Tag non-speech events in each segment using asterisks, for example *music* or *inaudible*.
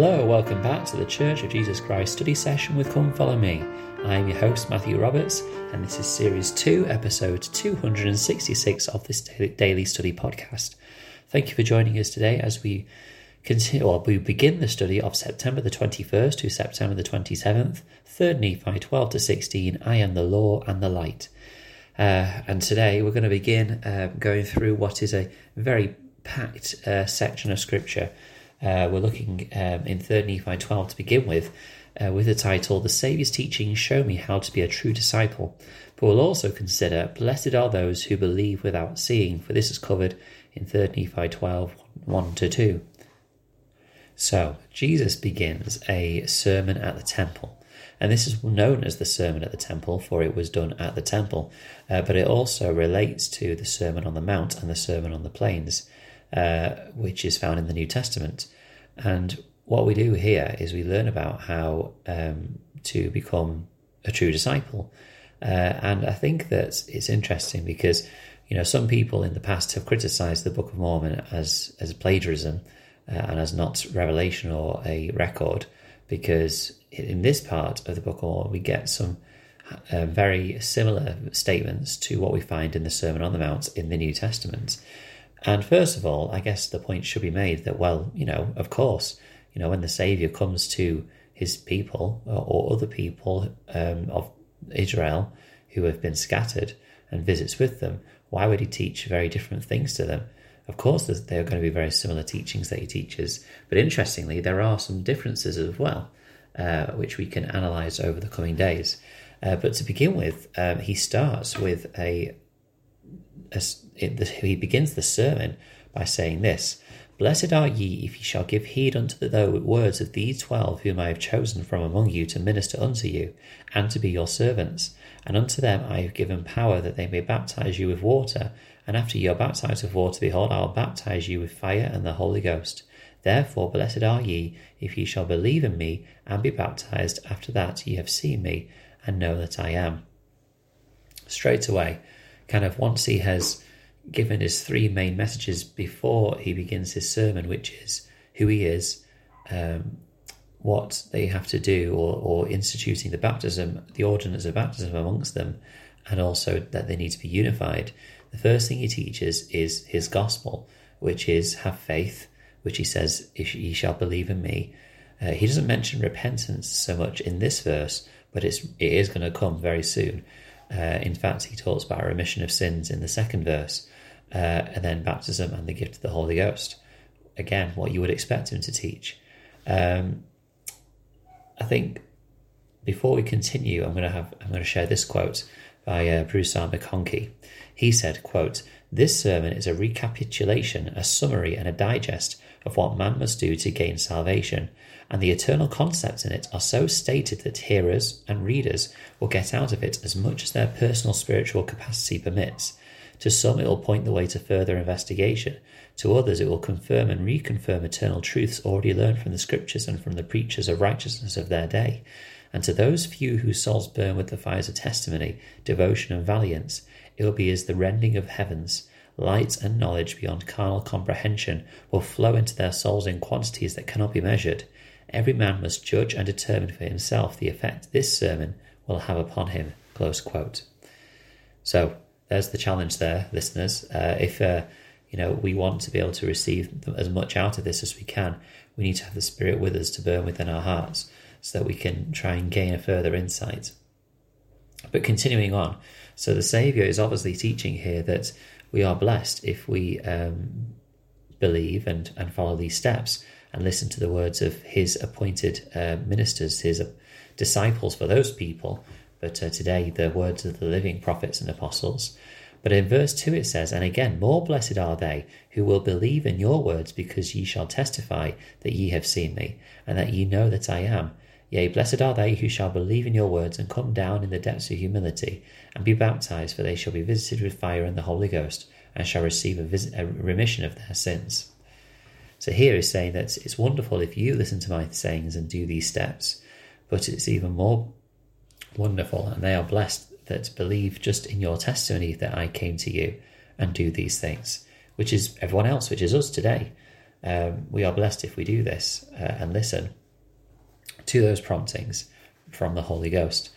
Hello, welcome back to the Church of Jesus Christ study session with Come Follow Me. I am your host, Matthew Roberts, and this is Series 2, Episode 266 of this daily study podcast. Thank you for joining us today as we continue, well, we begin the study of September the 21st to September the 27th, 3rd Nephi 12 to 16, I am the law and the light. Uh, and today we're going to begin uh, going through what is a very packed uh, section of scripture uh, we're looking um, in 3rd Nephi 12 to begin with, uh, with the title, The Saviour's Teachings Show Me How to Be a True Disciple. But we'll also consider, Blessed are those who believe without seeing, for this is covered in 3rd Nephi 12 1 to 2. So, Jesus begins a sermon at the temple. And this is known as the Sermon at the Temple, for it was done at the temple. Uh, but it also relates to the Sermon on the Mount and the Sermon on the Plains uh, which is found in the New Testament. And what we do here is we learn about how um, to become a true disciple. Uh, and I think that it's interesting because, you know, some people in the past have criticized the Book of Mormon as, as plagiarism uh, and as not revelation or a record, because in this part of the Book of Mormon, we get some uh, very similar statements to what we find in the Sermon on the Mount in the New Testament. And first of all, I guess the point should be made that, well, you know, of course, you know, when the Savior comes to his people or, or other people um, of Israel who have been scattered and visits with them, why would he teach very different things to them? Of course, there are going to be very similar teachings that he teaches, but interestingly, there are some differences as well, uh, which we can analyze over the coming days. Uh, but to begin with, um, he starts with a he begins the sermon by saying this Blessed are ye if ye shall give heed unto the words of these twelve whom I have chosen from among you to minister unto you, and to be your servants. And unto them I have given power that they may baptize you with water. And after ye are baptized with water, behold, I will baptize you with fire and the Holy Ghost. Therefore, blessed are ye if ye shall believe in me and be baptized. After that ye have seen me and know that I am. Straight away, kind of once he has given his three main messages before he begins his sermon, which is who he is, um, what they have to do, or, or instituting the baptism, the ordinance of baptism amongst them, and also that they need to be unified. The first thing he teaches is his gospel, which is have faith, which he says, if ye shall believe in me. Uh, he doesn't mention repentance so much in this verse, but it's, it is going to come very soon. Uh, in fact, he talks about remission of sins in the second verse, uh, and then baptism and the gift of the Holy Ghost. Again, what you would expect him to teach. Um, I think before we continue, I'm going to have I'm going to share this quote by uh, Bruce R. McConkie. He said, "quote This sermon is a recapitulation, a summary, and a digest of what man must do to gain salvation." and the eternal concepts in it are so stated that hearers and readers will get out of it as much as their personal spiritual capacity permits. To some, it will point the way to further investigation. To others, it will confirm and reconfirm eternal truths already learned from the scriptures and from the preachers of righteousness of their day. And to those few whose souls burn with the fires of testimony, devotion, and valiance, it will be as the rending of heavens. Light and knowledge beyond carnal comprehension will flow into their souls in quantities that cannot be measured. Every man must judge and determine for himself the effect this sermon will have upon him. Close quote. So there's the challenge there, listeners. Uh, if uh, you know we want to be able to receive as much out of this as we can, we need to have the Spirit with us to burn within our hearts, so that we can try and gain a further insight. But continuing on, so the Saviour is obviously teaching here that we are blessed if we um, believe and, and follow these steps and listen to the words of his appointed uh, ministers, his uh, disciples for those people, but uh, today the words of the living prophets and apostles. But in verse 2 it says, And again, more blessed are they who will believe in your words, because ye shall testify that ye have seen me, and that ye know that I am. Yea, blessed are they who shall believe in your words, and come down in the depths of humility, and be baptized, for they shall be visited with fire and the Holy Ghost, and shall receive a, vis- a remission of their sins. So here he's saying that it's wonderful if you listen to my sayings and do these steps, but it's even more wonderful, and they are blessed that believe just in your testimony that I came to you and do these things, which is everyone else, which is us today. Um, we are blessed if we do this uh, and listen to those promptings from the Holy Ghost.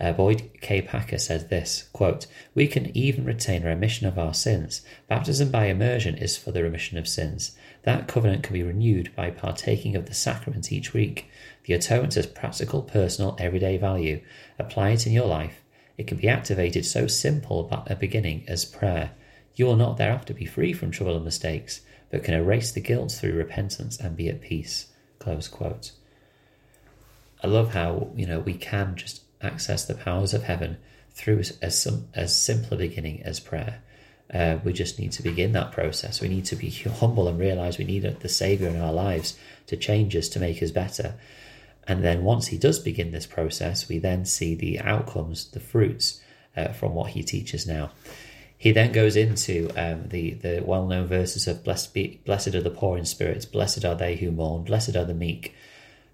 Uh, Boyd K. Packer said this quote, We can even retain remission of our sins. Baptism by immersion is for the remission of sins. That covenant can be renewed by partaking of the sacrament each week. The atonement has practical, personal, everyday value. Apply it in your life. It can be activated so simple at a beginning as prayer. You will not thereafter be free from trouble and mistakes, but can erase the guilt through repentance and be at peace. Close quote. I love how, you know, we can just access the powers of heaven through as, some, as simple a beginning as prayer. Uh, we just need to begin that process. We need to be *laughs* humble and realize we need the Savior in our lives to change us, to make us better. And then once He does begin this process, we then see the outcomes, the fruits uh, from what He teaches now. He then goes into um, the, the well known verses of blessed, be, blessed are the poor in spirits, blessed are they who mourn, blessed are the meek,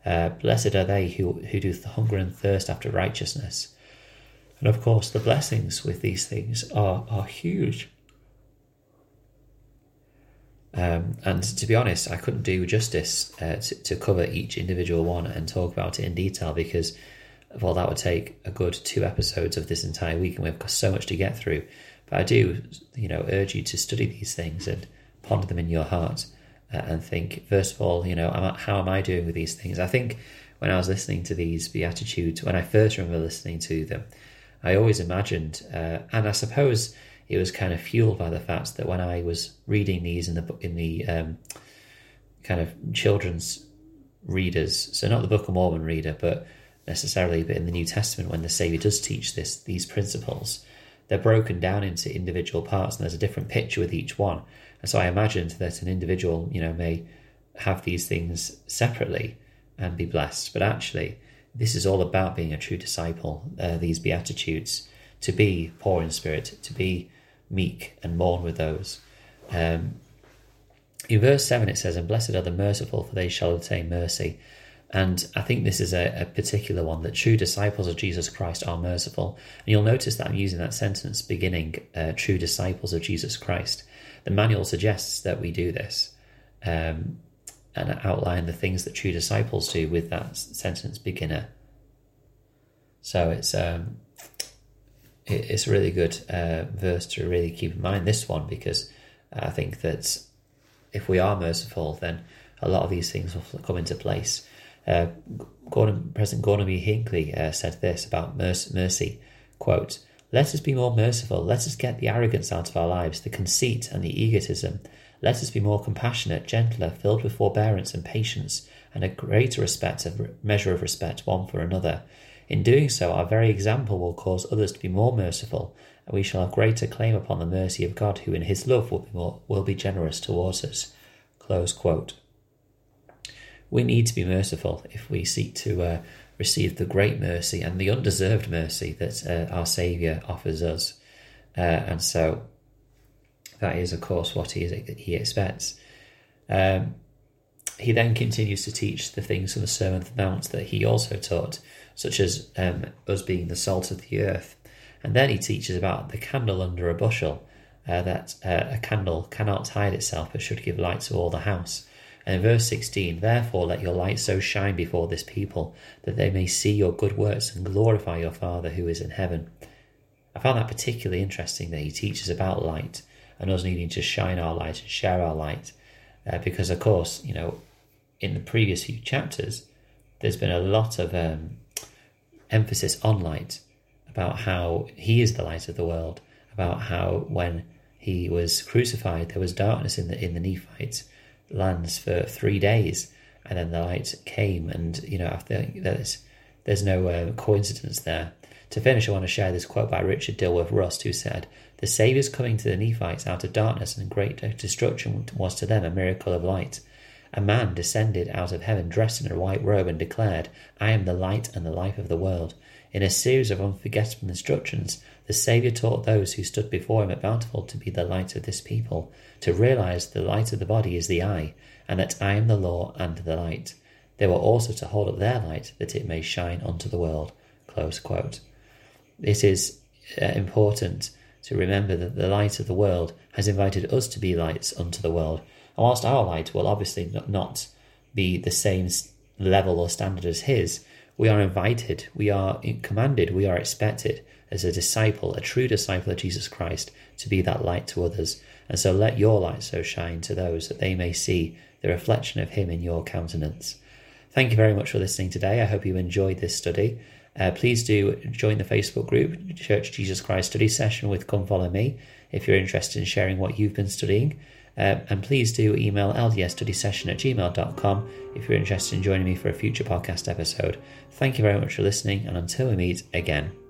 uh, blessed are they who, who do hunger and thirst after righteousness. And of course, the blessings with these things are, are huge. Um, and to be honest, I couldn't do justice uh, to, to, cover each individual one and talk about it in detail because, well, that would take a good two episodes of this entire week, and we've got so much to get through. But I do, you know, urge you to study these things and ponder them in your heart and think, first of all, you know, how am I doing with these things? I think when I was listening to these Beatitudes, when I first remember listening to them, I always imagined, uh, and I suppose it was kind of fueled by the fact that when I was reading these in the book in the um, kind of children's readers, so not the Book of Mormon reader, but necessarily, but in the New Testament, when the Savior does teach this these principles, they're broken down into individual parts, and there's a different picture with each one. And so I imagined that an individual, you know, may have these things separately and be blessed, but actually, this is all about being a true disciple. Uh, these beatitudes, to be poor in spirit, to be meek and mourn with those. Um, in verse 7, it says, And blessed are the merciful, for they shall obtain mercy. And I think this is a, a, particular one that true disciples of Jesus Christ are merciful. And you'll notice that I'm using that sentence beginning, uh, true disciples of Jesus Christ. The manual suggests that we do this um, and outline the things that true disciples do with that sentence beginner. So it's um, it, it's a really good uh, verse to really keep in mind, this one, because I think that if we are merciful, then a lot of these things will come into place. Uh, Gordon, President Gordon B. Hinckley uh, said this about mercy, quote, Let us be more merciful. Let us get the arrogance out of our lives, the conceit and the egotism. Let us be more compassionate, gentler, filled with forbearance and patience, and a greater respect, a measure of respect one for another. In doing so, our very example will cause others to be more merciful, and we shall have greater claim upon the mercy of God, who in his love will be, more, will be generous towards us. Close quote we need to be merciful if we seek to uh, receive the great mercy and the undeserved mercy that uh, our Saviour offers us. Uh, and so that is, of course, what he, is, he expects. Um, he then continues to teach the things from the Sermon on the Mount that he also taught, such as um, us being the salt of the earth. And then he teaches about the candle under a bushel, uh, that uh, a candle cannot hide itself but should give light to all the house. And in verse 16, therefore let your light so shine before this people that they may see your good works and glorify your Father who is in heaven. I found that particularly interesting that he teaches about light and us needing to shine our light and share our light. Uh, because, of course, you know, in the previous few chapters, there's been a lot of um, emphasis on light about how he is the light of the world, about how when he was crucified, there was darkness in the in the Nephites, lands for three days, and then the light came. And you know, I think there's there's no uh, coincidence there. To finish, I want to share this quote by Richard Dilworth Rust, who said, "The Saviour's coming to the Nephites out of darkness and great destruction was to them a miracle of light." A man descended out of heaven dressed in a white robe and declared, I am the light and the life of the world. In a series of unforgettable instructions, the Saviour taught those who stood before him at Bountiful to be the light of this people, to realize the light of the body is the eye, and that I am the law and the light. They were also to hold up their light that it may shine unto the world. Close quote. It is uh, important to remember that the light of the world has invited us to be lights unto the world, And whilst our light will obviously not be the same level or standard as his, we are invited, we are commanded, we are expected as a disciple, a true disciple of Jesus Christ, to be that light to others. And so let your light so shine to those that they may see the reflection of him in your countenance. Thank you very much for listening today. I hope you enjoyed this study. Uh, please do join the Facebook group, Church Jesus Christ Study Session with Come Follow Me, if you're interested in sharing what you've been studying. Uh, and please do email ldsstudysession at gmail.com if you're interested in joining me for a future podcast episode. Thank you very much for listening, and until we meet again.